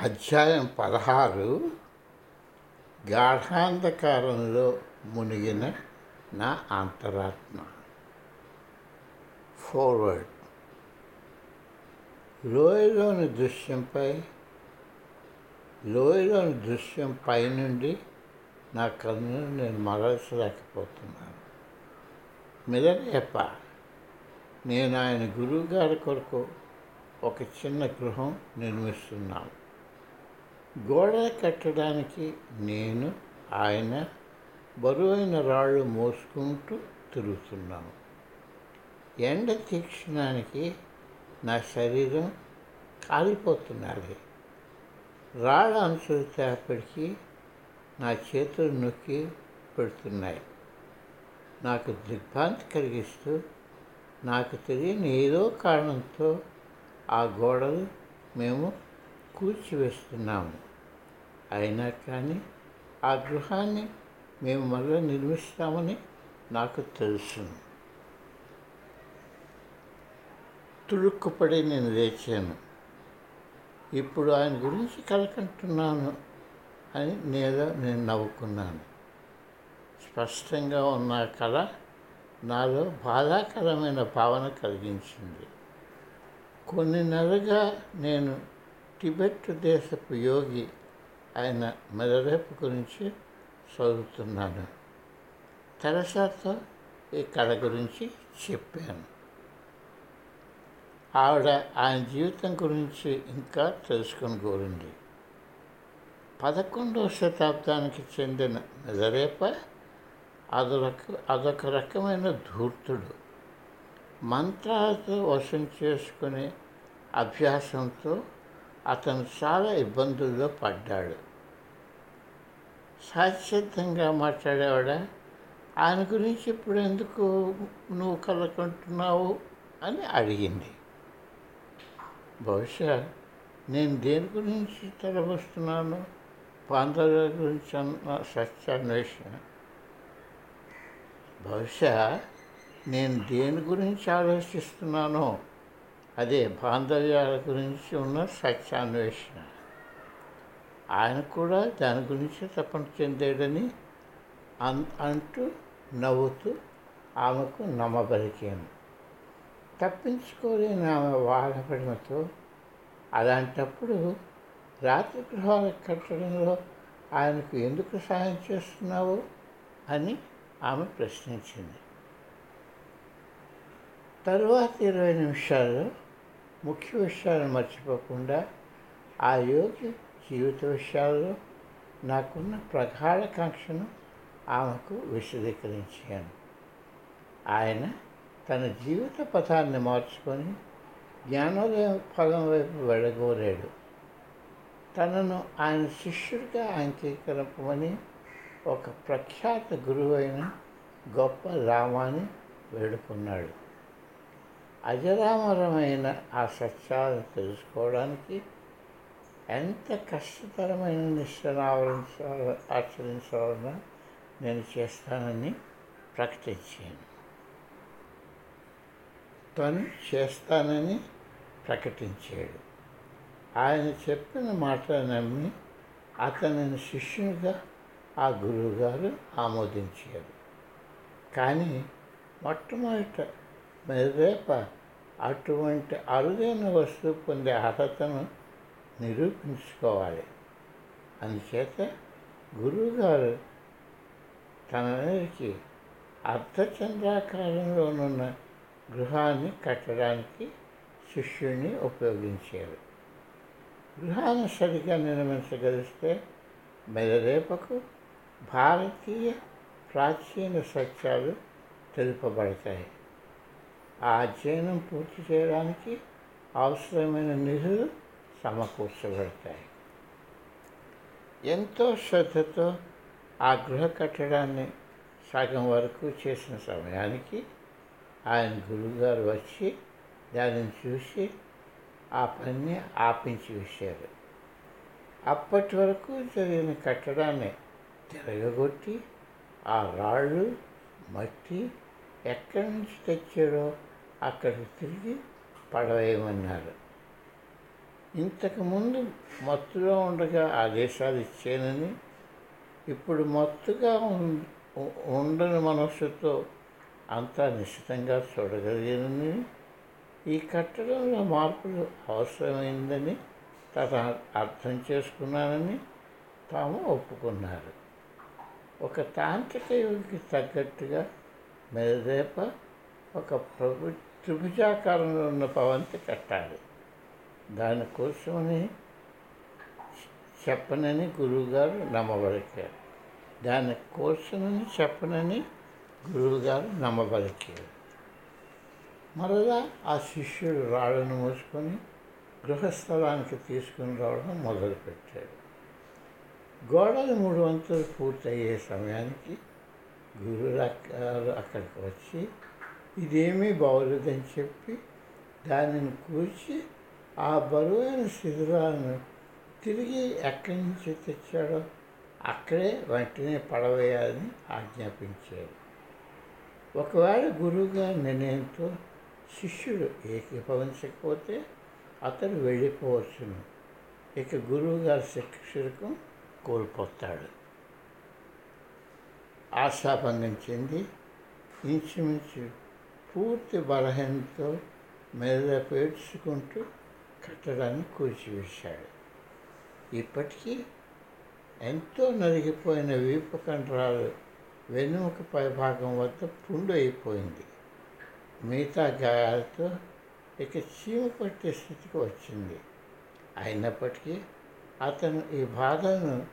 అధ్యాయం పదహారు గాఢాంధకారంలో మునిగిన నా అంతరాత్మ. ఫార్వర్డ్ లోయలోని దృశ్యంపై లోయలోని దృశ్యం పైనుండి నా కన్నును నేను మరల్చలేకపోతున్నాను. మిదరేప నేను ఆయన గురువు గారి కొరకు ఒక చిన్న గృహం నిర్మిస్తున్నాను. గోడ కట్టడానికి నేను ఆయన బరువైన రాళ్ళు మోసుకుంటూ తిరుగుతున్నాను. ఎండ తీక్షణానికి నా శరీరం కాలిపోతున్నది. రాళ్ళ అంచులు తేపడికి నా చేతులు నొక్కి పెడుతున్నాయి. నాకు దిగ్భ్రాంతి కలిగిస్తూ నాకు తెలియని ఏదో కారణంతో ఆ గోడలు మేము కూల్చివేస్తున్నాము. అయినా కానీ ఆ గృహాన్ని మేము మళ్ళీ నిర్మిస్తామని నాకు తెలుసు. తుడుక్కుపడి నేను లేచాను. ఇప్పుడు ఆయన గురించి కలకంటున్నాను అని నేను నేను నవ్వుకున్నాను. స్పష్టంగా ఉన్న కళ నాలో బాధాకరమైన భావన కలిగించింది. కొన్ని నెలలుగా నేను టిబెట్ దేశపు యోగి ఆయన మెదరేపు గురించి చదువుతున్నాను తెరసాతో ఈ కళ గురించి చెప్పాను. ఆవిడ ఆయన జీవితం గురించి ఇంకా తెలుసుకొని కోరింది పదకొండవ శతాబ్దానికి చెందిన మెదరేప అదొక అదొక రకమైన ధూర్తుడు. మంత్రాలతో వశం చేసుకునే అభ్యాసంతో అతను చాలా ఇబ్బందుల్లో పడ్డాడు. సాధ్యతంగా మాట్లాడేవాడ? ఆయన గురించి ఇప్పుడు ఎందుకు నువ్వు కలకుంటున్నావు? అని అడిగింది. బహుశా నేను దేని గురించి తలబోస్తున్నాను పాండవ గురించి అన్న సత్యాన్వేషణ. బహుశా నేను దేని గురించి ఆలోచిస్తున్నానో అదే బాంధవ్యాల గురించి ఉన్న సత్యాన్వేషణ. ఆయన కూడా దాని గురించి తపన చెందాడని అన్ అంటూ నవ్వుతూ ఆమెకు నమ్మబలికాను తప్పించుకోలేని ఆమె బాధపడడంతో అలాంటప్పుడు రాత్రి గృహాలు కట్టడంలో ఆయనకు ఎందుకు సహాయం చేస్తున్నావు అని ఆమె ప్రశ్నించింది. తరువాత ఇరవై నిమిషాల్లో ముఖ్య విషయాలను మర్చిపోకుండా ఆ యోగి జీవిత విషయాల్లో నాకున్న ప్రగాఢకాంక్షను ఆమెకు విశదీకరించాను. ఆయన తన జీవిత పథాన్ని మార్చుకొని జ్ఞానోదయం ఫలం వైపు వెళ్ళగోరాడు. తనను ఆయన శిష్యుడిగా అంగీకరింపమని ఒక ప్రఖ్యాత గురువైన గొప్ప రామాని వేడుకున్నాడు. అజరామరమైన ఆ సత్యాలను తెలుసుకోవడానికి ఎంత కష్టతరమైన నిష్ఠను ఆవరించాల ఆచరించాలన్నా నేను చేస్తానని ప్రకటించాను. తను చేస్తానని ప్రకటించాడు. ఆయన చెప్పిన మాట నమ్మి అతనిని శిష్యునిగా ఆ గురువుగారు ఆమోదించారు. కానీ మొట్టమొదట రేప అటువంటి అరుదైన వస్తువు పొందే అర్హతను నిరూపించుకోవాలి. అందుచేత గురువుగారు తనందరికీ అర్ధచంద్రాకారంలోనున్న గృహాన్ని కట్టడానికి శిష్యుడిని ఉపయోగించారు. గృహాన్ని సరిగా నిర్మించగలిస్తే మెదరేపకు భారతీయ ప్రాచీన సత్యాలు తెలుపబడతాయి. ఆ అధ్యయనం పూర్తి చేయడానికి అవసరమైన నిధులు సమకూర్చబడతాయి. ఎంతో శ్రద్ధతో ఆ గృహ కట్టడాన్ని సగం వరకు చేసిన సమయానికి ఆయన గురువుగారు వచ్చి దానిని చూసి ఆ పనిని ఆపించి వేశారు. అప్పటి వరకు జరిగిన కట్టడాన్ని తిరగగొట్టి ఆ రాళ్ళు మట్టి ఎక్కడి నుంచి తెచ్చాడో అక్కడికి తిరిగి పడవేయమన్నారు ఇంతకుముందు మత్తులో ఉండగా ఆదేశాలు ఇచ్చానని ఇప్పుడు మత్తుగా ఉం- ఉండని మనస్సుతో అంతా నిశ్చితంగా చూడగలిగానని ఈ కట్టడంలో మార్పులు అవసరమైందని తన అర్థం చేసుకున్నానని తాము ఒప్పుకున్నారు. ఒక తాంత్రిక యోగికి తగ్గట్టుగా మెరదేప ఒక ప్రభు త్రిభుజాకారంలో ఉన్న పవంతి కట్టాలి. దానికోసమని చెప్పనని గురువుగారు నమ్మబలికారు. దాని కోసమని చెప్పనని గురువుగారు నమ్మబలికారు. మరలా ఆ శిష్యుడు రాళ్ళను మూసుకొని గృహస్థలానికి తీసుకుని రావడం మొదలుపెట్టాడు. గోడలు మూడు వంతులు పూర్తయ్యే సమయానికి గురువు అక్కడికి వచ్చి ఇదేమీ బాగోలేదని చెప్పి దానిని కూర్చి ఆ బరువైన శిథిరాలను తిరిగి ఎక్కడి నుంచి తెచ్చాడో అక్కడే వెంటనే పడవేయాలని ఆజ్ఞాపించాడు. ఒకవేళ గురువుగారి నిర్ణయంతో శిష్యుడు ఏకీభవించకపోతే అతడు వెళ్ళిపోవచ్చును. ఇక గురువుగారి శిక్షకం కోల్పోతాడు. ఆశాభంగం చెంది ఇంచుమించు పూర్తి బలహీనతో మెల్ల పేర్చుకుంటూ కట్టడాన్ని కూల్చివేశాడు. ఇప్పటికీ ఎంతో నలిగిపోయిన వీపు కండరాలు వెన్నుముక పైభాగం వద్ద పుండు అయిపోయింది మిగతా గాయాలతో ఇక చీమ పట్టే స్థితికి వచ్చింది. అయినప్పటికీ అతను ఈ బాధను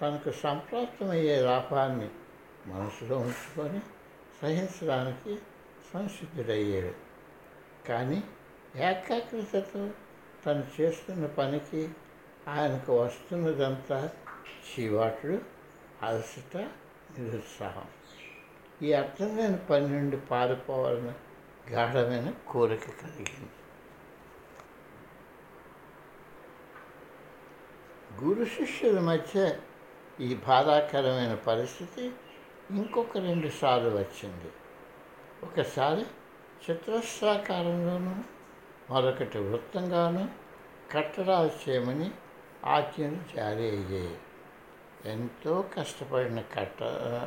తనకు సంప్రాప్తమయ్యే లాభాన్ని మనసులో ఉంచుకొని సహించడానికి సంసిద్ధుడయ్యాడు. కానీ ఏకాగ్రతతో తను చేస్తున్న పనికి ఆయనకు వస్తున్నదంతా చీవాట్లు అలసట నిరుత్సాహం. ఈ అర్థం లేని పని నుండి పారిపోవాలని గాఢమైన కోరిక కలిగింది. గురు శిష్యుల మధ్య ఈ బాధాకరమైన పరిస్థితి ఇంకొక రెండు సార్లు వచ్చింది. ఒకసారి చిత్రస్రాకారంలోనూ మరొకటి వృత్తంగాను కట్టడాలు చేయమని ఆజ్ఞలు జారీ అయ్యాయి ఎంతో కష్టపడిన కట్ట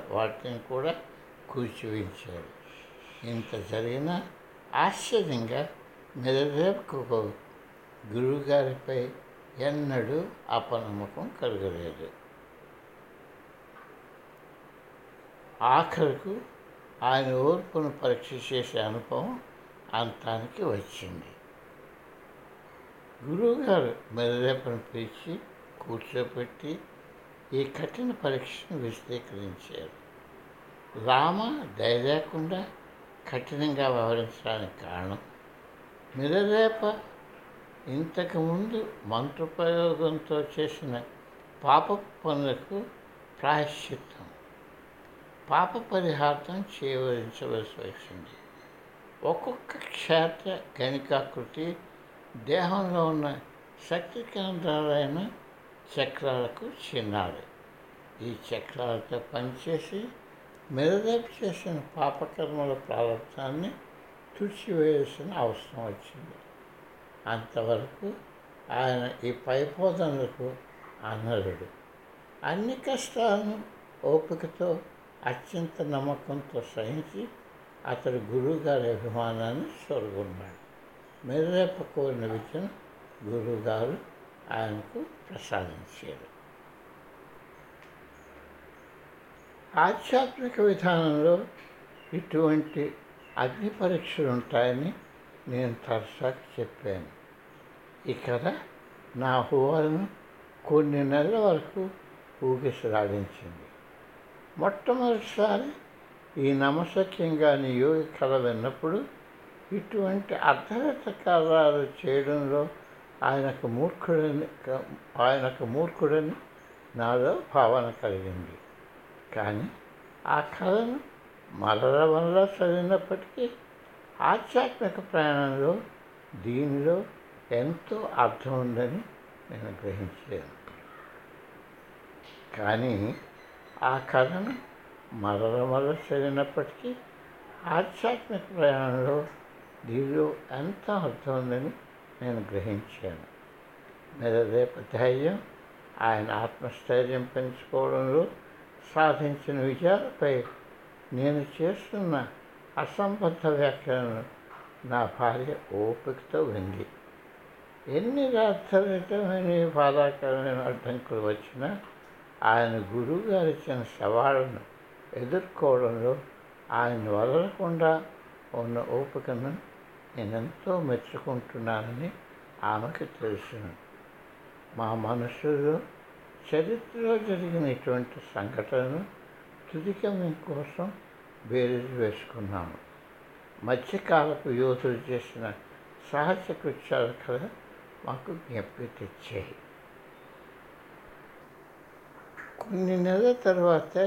వాటిని కూడా కూర్చివించారు ఇంత జరిగినా ఆశ్చర్యంగా మెదరేపుకు గురువుగారిపై ఎన్నడూ అపనమ్మకం కలగలేదు. ఆఖరుకు ఆయన ఓర్పును పరీక్ష చేసే అనుభవం అంతానికి వచ్చింది. గురువుగారు మెదరేపను పిలిచి కూర్చోపెట్టి ఈ కఠిన పరీక్షను విశదీకరించారు. రామ దయలేకుండా కఠినంగా వ్యవహరించడానికి కారణం మిరరేప ఇంతకుముందు మంత్రప్రయోగంతో చేసిన పాప పనులకు ప్రాయశ్చిత్తం. పాప పరిహార్థం చేయవలసి వచ్చింది ఒక్కొక్క క్షేత్ర గణికాకృతి దేహంలో ఉన్న శక్తి కేంద్రాలైన చక్రాలకు చిన్నాడు ఈ చక్రాలతో పనిచేసి మెదడపు చేసిన పాపకర్మల ప్రారంభాన్ని తుడిచివేయాల్సిన అవసరం వచ్చింది. అంతవరకు ఆయన ఈ పైపోదనలకు అనరుడు. అన్ని కష్టాలను ఓపికతో అత్యంత నమ్మకంతో సహించి అతడు గురువుగారి అభిమానాన్ని సొరుగున్నాడు మెదరేప కోరిన విద్యను గురువుగారు ఆయనకు ప్రసాదించారు. ఆధ్యాత్మిక విధానంలో ఇటువంటి అగ్ని పరీక్షలు ఉంటాయని నేను తరచుగా చెప్పాను. ఇక్కడ నా హోవాలను కొన్ని నెలల వరకు ఊగిసలాడించింది. మొట్టమొదటిసారి ఈ నమసక్యంగాని యోగి కళ విన్నప్పుడు ఇటువంటి అర్ధరత కార్యాలు చేయడంలో ఆయనకు మూర్ఖుడని ఆయనకు మూర్ఖుడని నాలో భావన కలిగింది. కానీ ఆ కథను మరల వల్ల చదివినప్పటికీ ఆధ్యాత్మిక ప్రయాణంలో దీనిలో ఎంతో అర్థం ఉందని నేను గ్రహించాను కానీ ఆ కథను మరల మరల చదివినప్పటికీ ఆధ్యాత్మిక ప్రయాణంలో దీనిలో ఎంత అర్థం ఉందని నేను గ్రహించాను. మీద ధైర్యం ఆయన ఆత్మస్థైర్యం పెంచుకోవడంలో సాధించిన విజయాలపై నేను చేస్తున్న అసంబద్ధ వ్యాఖ్యలను నా భార్య ఓపికతో వింది. ఎన్ని రాత్రమైన బాధాకరమైన అడ్డంకులు వచ్చినా ఆయన గురువు గారు ఇచ్చిన సవాళ్ళను ఎదుర్కోవడంలో ఆయన వదలకుండా ఉన్న ఓపికను నేనెంతో మెచ్చుకుంటున్నానని ఆమెకు తెలుసును. మా మనసులో చరిత్రలో జరిగిన ఇటువంటి సంఘటనను తుదికమ్యం కోసం బేరీజు వేసుకున్నాము. మధ్యకాలపు యోధులు చేసిన సహజ కృత్యాలు కథ మాకు జ్ఞప్తి తెచ్చాయి. కొన్ని నెలల తర్వాత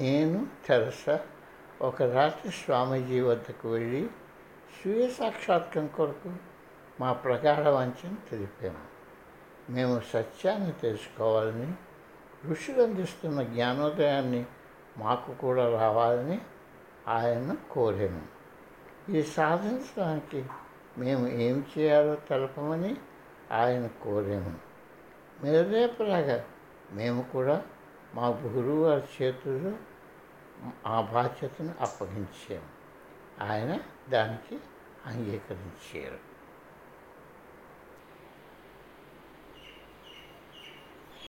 నేను తెరస ఒక రాత్రి స్వామీజీ వద్దకు వెళ్ళి స్వీయ సాక్షాత్కం కొరకు మా ప్రగాఢ వంచన తెలిపాము. మేము సత్యాన్ని తెలుసుకోవాలని ఋషులు అందిస్తున్న జ్ఞానోదయాన్ని మాకు కూడా రావాలని ఆయన కోరాము. ఇది సాధించడానికి మేము ఏం చేయాలో తెలపమని ఆయన కోరాము. మీరేపలాగా మేము కూడా మా గురువు వారి చేతుల్లో ఆ బాధ్యతను అప్పగించాము. ఆయన దానికి అంగీకరించారు.